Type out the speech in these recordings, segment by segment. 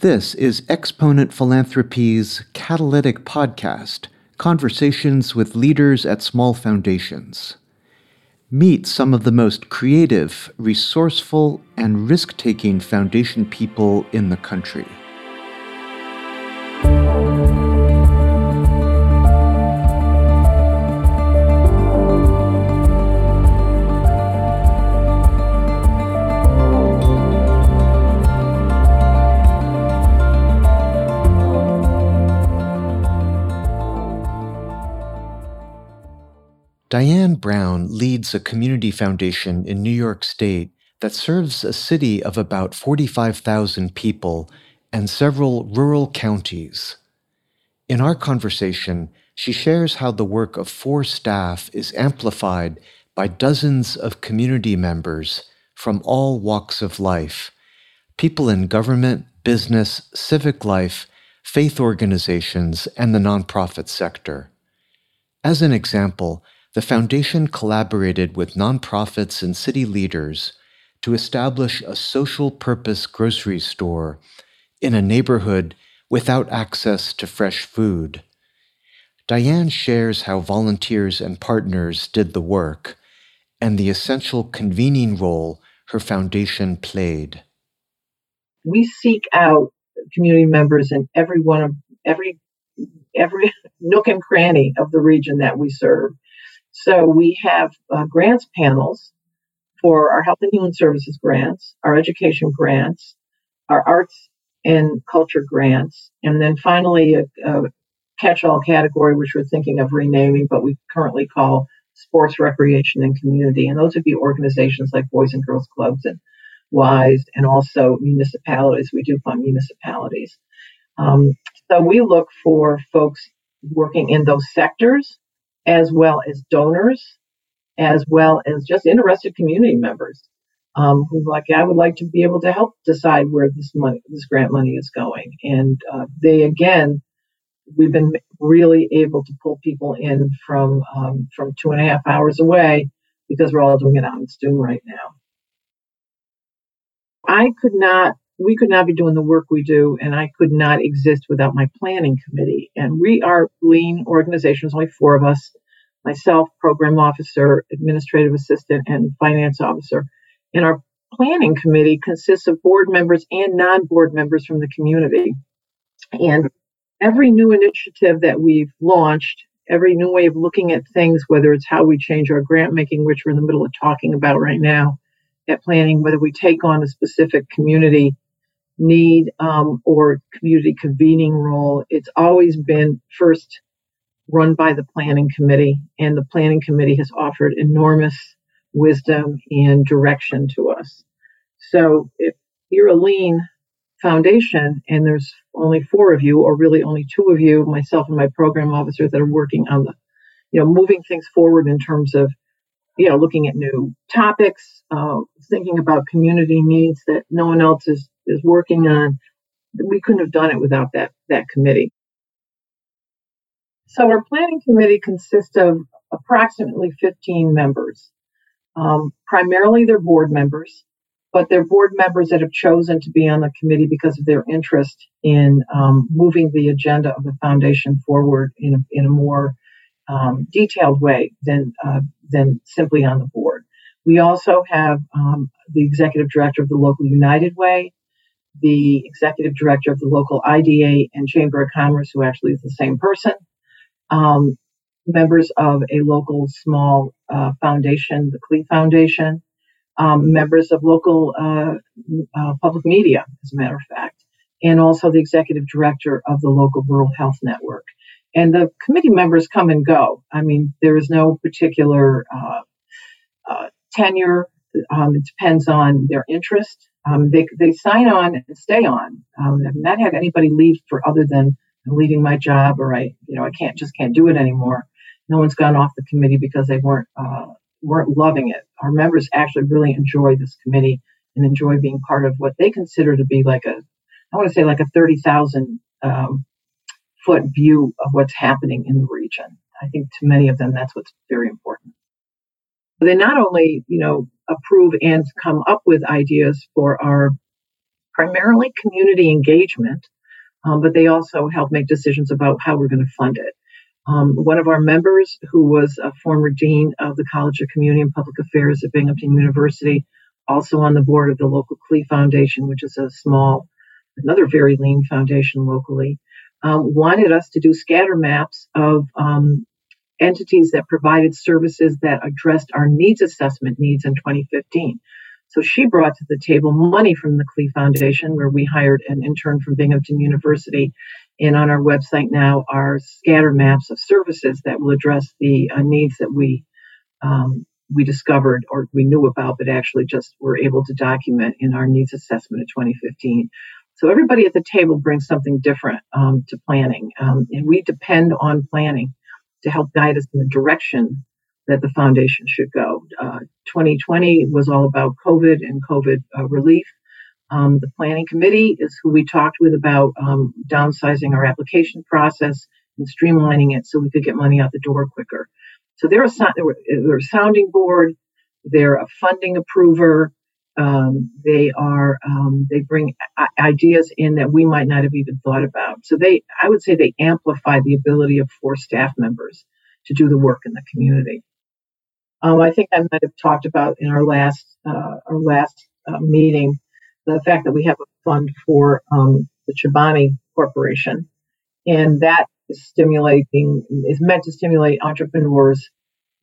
This is Exponent Philanthropy's Catalytic Podcast Conversations with Leaders at Small Foundations. Meet some of the most creative, resourceful, and risk taking foundation people in the country. Diane Brown leads a community foundation in New York State that serves a city of about 45,000 people and several rural counties. In our conversation, she shares how the work of four staff is amplified by dozens of community members from all walks of life people in government, business, civic life, faith organizations, and the nonprofit sector. As an example, the foundation collaborated with nonprofits and city leaders to establish a social purpose grocery store in a neighborhood without access to fresh food. Diane shares how volunteers and partners did the work and the essential convening role her foundation played. We seek out community members in every one of every every nook and cranny of the region that we serve. So we have uh, grants panels for our health and human services grants, our education grants, our arts and culture grants, and then finally a, a catch-all category, which we're thinking of renaming, but we currently call sports, recreation, and community. And those would be organizations like Boys and Girls Clubs and WISE, and also municipalities. We do fund municipalities. Um, so we look for folks working in those sectors as well as donors, as well as just interested community members um, who like, I would like to be able to help decide where this money, this grant money is going. And uh, they again, we've been really able to pull people in from um, from two and a half hours away because we're all doing it on Zoom right now. I could not we could not be doing the work we do, and I could not exist without my planning committee. And we are lean organizations, only four of us myself, program officer, administrative assistant, and finance officer. And our planning committee consists of board members and non board members from the community. And every new initiative that we've launched, every new way of looking at things, whether it's how we change our grant making, which we're in the middle of talking about right now, at planning, whether we take on a specific community need um, or community convening role, it's always been first run by the planning committee, and the planning committee has offered enormous wisdom and direction to us. So if you're a lean foundation and there's only four of you, or really only two of you, myself and my program officer, that are working on the, you know, moving things forward in terms of, you know, looking at new topics, uh, thinking about community needs that no one else is is working on. We couldn't have done it without that that committee. So our planning committee consists of approximately 15 members. Um, primarily they're board members, but they're board members that have chosen to be on the committee because of their interest in um, moving the agenda of the foundation forward in a, in a more um, detailed way than uh, than simply on the board. We also have um, the executive director of the local United Way, the executive director of the local IDA and Chamber of Commerce, who actually is the same person, um, members of a local small uh, foundation, the Klee Foundation, um, members of local uh, uh, public media, as a matter of fact, and also the executive director of the local rural health network. And the committee members come and go. I mean, there is no particular uh, uh, tenure. Um, it depends on their interest. Um, they, they sign on and stay on. Um, I've not had anybody leave for other than I'm leaving my job or I, you know, I can't just can't do it anymore. No one's gone off the committee because they weren't uh, weren't loving it. Our members actually really enjoy this committee and enjoy being part of what they consider to be like a, I want to say like a thirty thousand um, foot view of what's happening in the region. I think to many of them that's what's very important. They not only, you know, approve and come up with ideas for our primarily community engagement, um, but they also help make decisions about how we're going to fund it. Um, one of our members, who was a former dean of the College of Community and Public Affairs at Binghamton University, also on the board of the local Klee Foundation, which is a small, another very lean foundation locally, um, wanted us to do scatter maps of um, entities that provided services that addressed our needs assessment needs in 2015. So she brought to the table money from the Klee Foundation, where we hired an intern from Binghamton University. And on our website now are scatter maps of services that will address the uh, needs that we um, we discovered or we knew about, but actually just were able to document in our needs assessment of 2015. So everybody at the table brings something different um, to planning, um, and we depend on planning to help guide us in the direction that the foundation should go. Uh, 2020 was all about COVID and COVID uh, relief. Um, the planning committee is who we talked with about um, downsizing our application process and streamlining it so we could get money out the door quicker. So they're a, they're a sounding board, they're a funding approver, um, they are um, they bring ideas in that we might not have even thought about. So they, I would say, they amplify the ability of four staff members to do the work in the community. Um, I think I might have talked about in our last uh, our last uh, meeting the fact that we have a fund for um, the Chobani Corporation, and that is stimulating is meant to stimulate entrepreneurs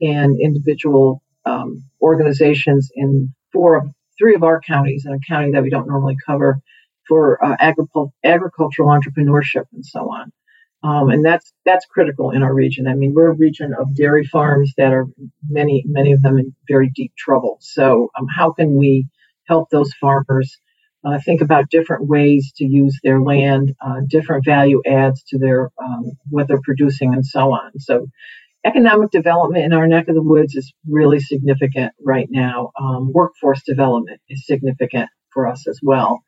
and individual um, organizations in four of three of our counties and a county that we don't normally cover for uh, agricultural entrepreneurship and so on. Um, and that's that's critical in our region. I mean, we're a region of dairy farms that are many many of them in very deep trouble. So, um, how can we help those farmers uh, think about different ways to use their land, uh, different value adds to their um, what they're producing, and so on. So, economic development in our neck of the woods is really significant right now. Um, workforce development is significant for us as well.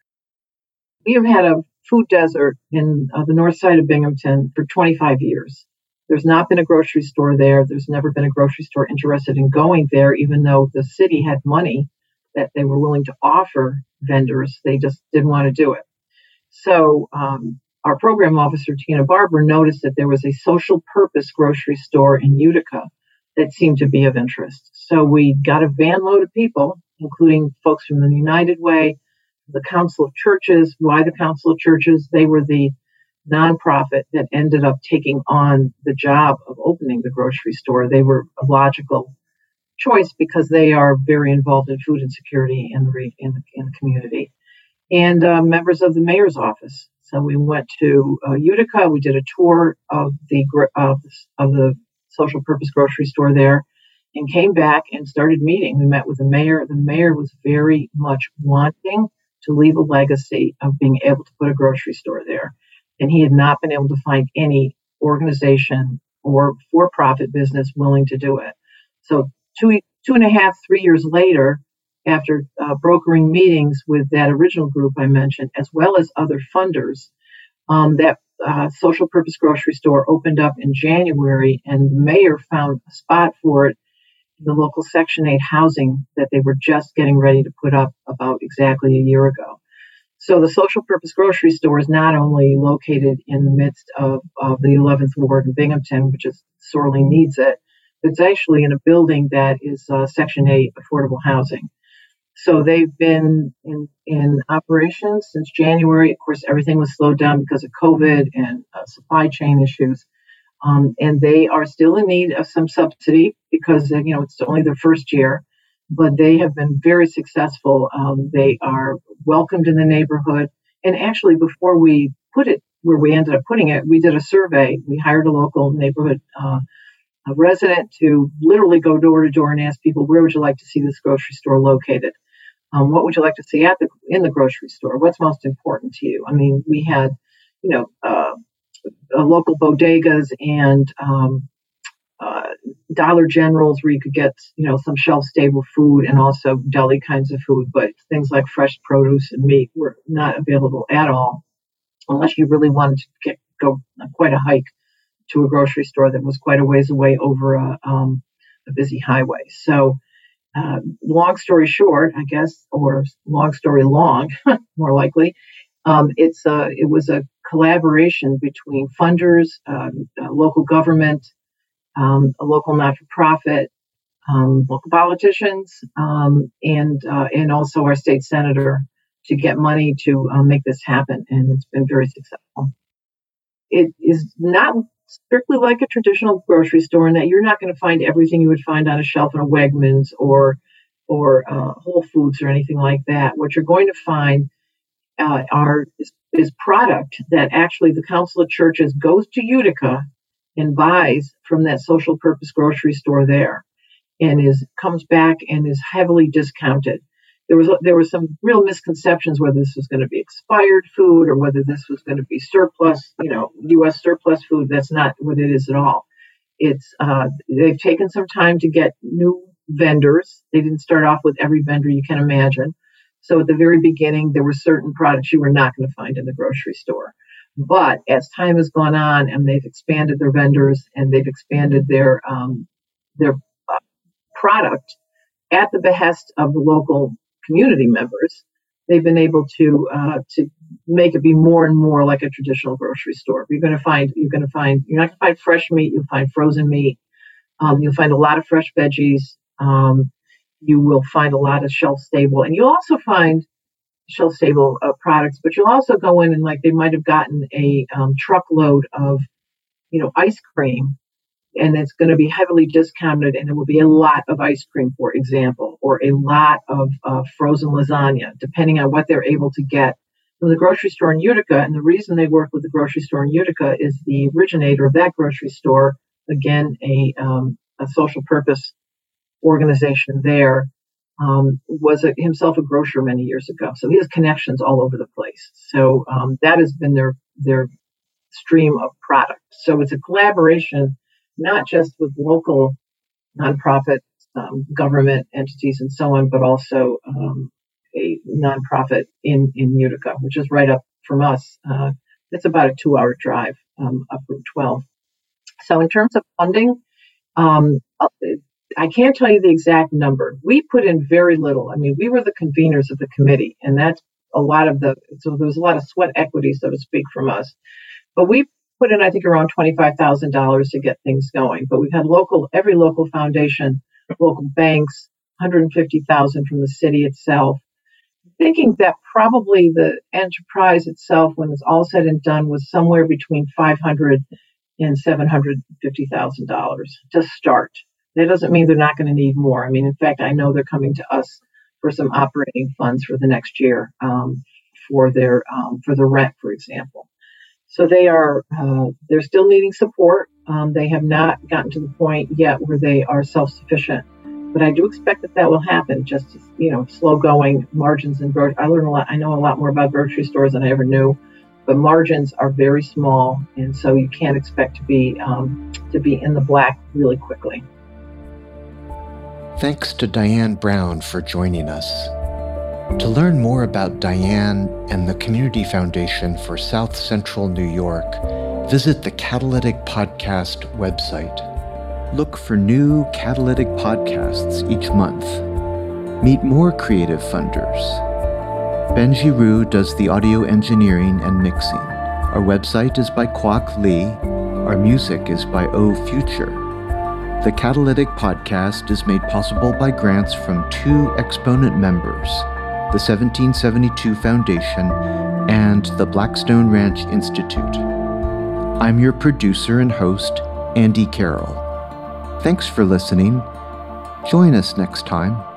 We have had a food desert in uh, the north side of Binghamton for 25 years. There's not been a grocery store there. There's never been a grocery store interested in going there, even though the city had money that they were willing to offer vendors. They just didn't want to do it. So um, our program officer, Tina Barber, noticed that there was a social purpose grocery store in Utica that seemed to be of interest. So we got a van load of people, including folks from the United Way, the Council of Churches. Why the Council of Churches? They were the nonprofit that ended up taking on the job of opening the grocery store. They were a logical choice because they are very involved in food insecurity in the, in the, in the community. And uh, members of the mayor's office so we went to uh, Utica. We did a tour of the of, of the social purpose grocery store there, and came back and started meeting. We met with the mayor. The mayor was very much wanting to leave a legacy of being able to put a grocery store there, and he had not been able to find any organization or for-profit business willing to do it. So two two and a half, three years later, after uh, brokering meetings with that original group I mentioned, as well as other funders, um, that uh, social purpose grocery store opened up in January, and the mayor found a spot for it the local Section 8 housing that they were just getting ready to put up about exactly a year ago. So the social purpose grocery store is not only located in the midst of, of the 11th Ward in Binghamton, which is sorely needs it, but it's actually in a building that is uh, Section 8 affordable housing. So they've been in, in operation since January. Of course, everything was slowed down because of COVID and uh, supply chain issues. Um, and they are still in need of some subsidy because uh, you know it's only their first year, but they have been very successful. Um, they are welcomed in the neighborhood, and actually, before we put it where we ended up putting it, we did a survey. We hired a local neighborhood uh, a resident to literally go door to door and ask people, where would you like to see this grocery store located? Um, what would you like to see at the in the grocery store? What's most important to you? I mean, we had, you know, uh, uh, local bodegas and um, uh, Dollar Generals where you could get, you know, some shelf stable food and also deli kinds of food, but things like fresh produce and meat were not available at all, unless you really wanted to get go quite a hike to a grocery store that was quite a ways away over a, um, a busy highway. So uh, long story short, I guess, or long story long, more likely, um, it's a, it was a collaboration between funders, um, local government, um, a local not-for-profit, um, local politicians, um, and uh, and also our state senator to get money to uh, make this happen, and it's been very successful. It is not strictly like a traditional grocery store in that you're not going to find everything you would find on a shelf in a Wegmans or or uh, Whole Foods or anything like that. What you're going to find uh, are is, is, product that actually the Council of Churches goes to Utica and buys from that social purpose grocery store there, and is comes back and is heavily discounted there was there were some real misconceptions whether this was going to be expired food or whether this was going to be surplus, you know, U.S. surplus food. That's not what it is at all. It's uh, they've taken some time to get new vendors. They didn't start off with every vendor you can imagine. So at the very beginning, there were certain products you were not going to find in the grocery store. But as time has gone on, and they've expanded their vendors and they've expanded their um, their uh, product at the behest of the local community members, they've been able to uh, to make it be more and more like a traditional grocery store. You're going to find you're going to find you're not going to find fresh meat. You'll find frozen meat. Um, you'll find a lot of fresh veggies. Um, you will find a lot of shelf stable, and you'll also find shelf stable uh, products. But you'll also go in and like they might have gotten a um, truckload of you know ice cream and it's going to be heavily discounted and there will be a lot of ice cream for example or a lot of uh, frozen lasagna depending on what they're able to get from the grocery store in utica and the reason they work with the grocery store in utica is the originator of that grocery store again a, um, a social purpose organization there um, was a, himself a grocer many years ago so he has connections all over the place so um, that has been their their stream of product so it's a collaboration not just with local nonprofit um, government entities and so on, but also um, a nonprofit in, in Utica, which is right up from us. Uh, it's about a two hour drive um, up Route 12. So, in terms of funding, um, I can't tell you the exact number. We put in very little. I mean, we were the conveners of the committee, and that's a lot of the, so there was a lot of sweat equity, so to speak, from us. But we put in, I think, around $25,000 to get things going. But we've had local, every local foundation, local banks, 150,000 from the city itself. Thinking that probably the enterprise itself, when it's all said and done, was somewhere between 500 and $750,000 to start. That doesn't mean they're not going to need more. I mean, in fact, I know they're coming to us for some operating funds for the next year um, for their um, for the rent, for example. So they are uh, they're still needing support. Um, they have not gotten to the point yet where they are self-sufficient, but I do expect that that will happen. Just you know, slow going margins and growth. I learn a lot. I know a lot more about grocery stores than I ever knew, but margins are very small, and so you can't expect to be um, to be in the black really quickly. Thanks to Diane Brown for joining us. To learn more about Diane and the Community Foundation for South Central New York, visit the Catalytic Podcast website. Look for new Catalytic podcasts each month. Meet more creative funders. Benji Rue does the audio engineering and mixing. Our website is by Kwok Lee. Our music is by O Future. The Catalytic Podcast is made possible by grants from two exponent members the 1772 Foundation, and the Blackstone Ranch Institute. I'm your producer and host, Andy Carroll. Thanks for listening. Join us next time.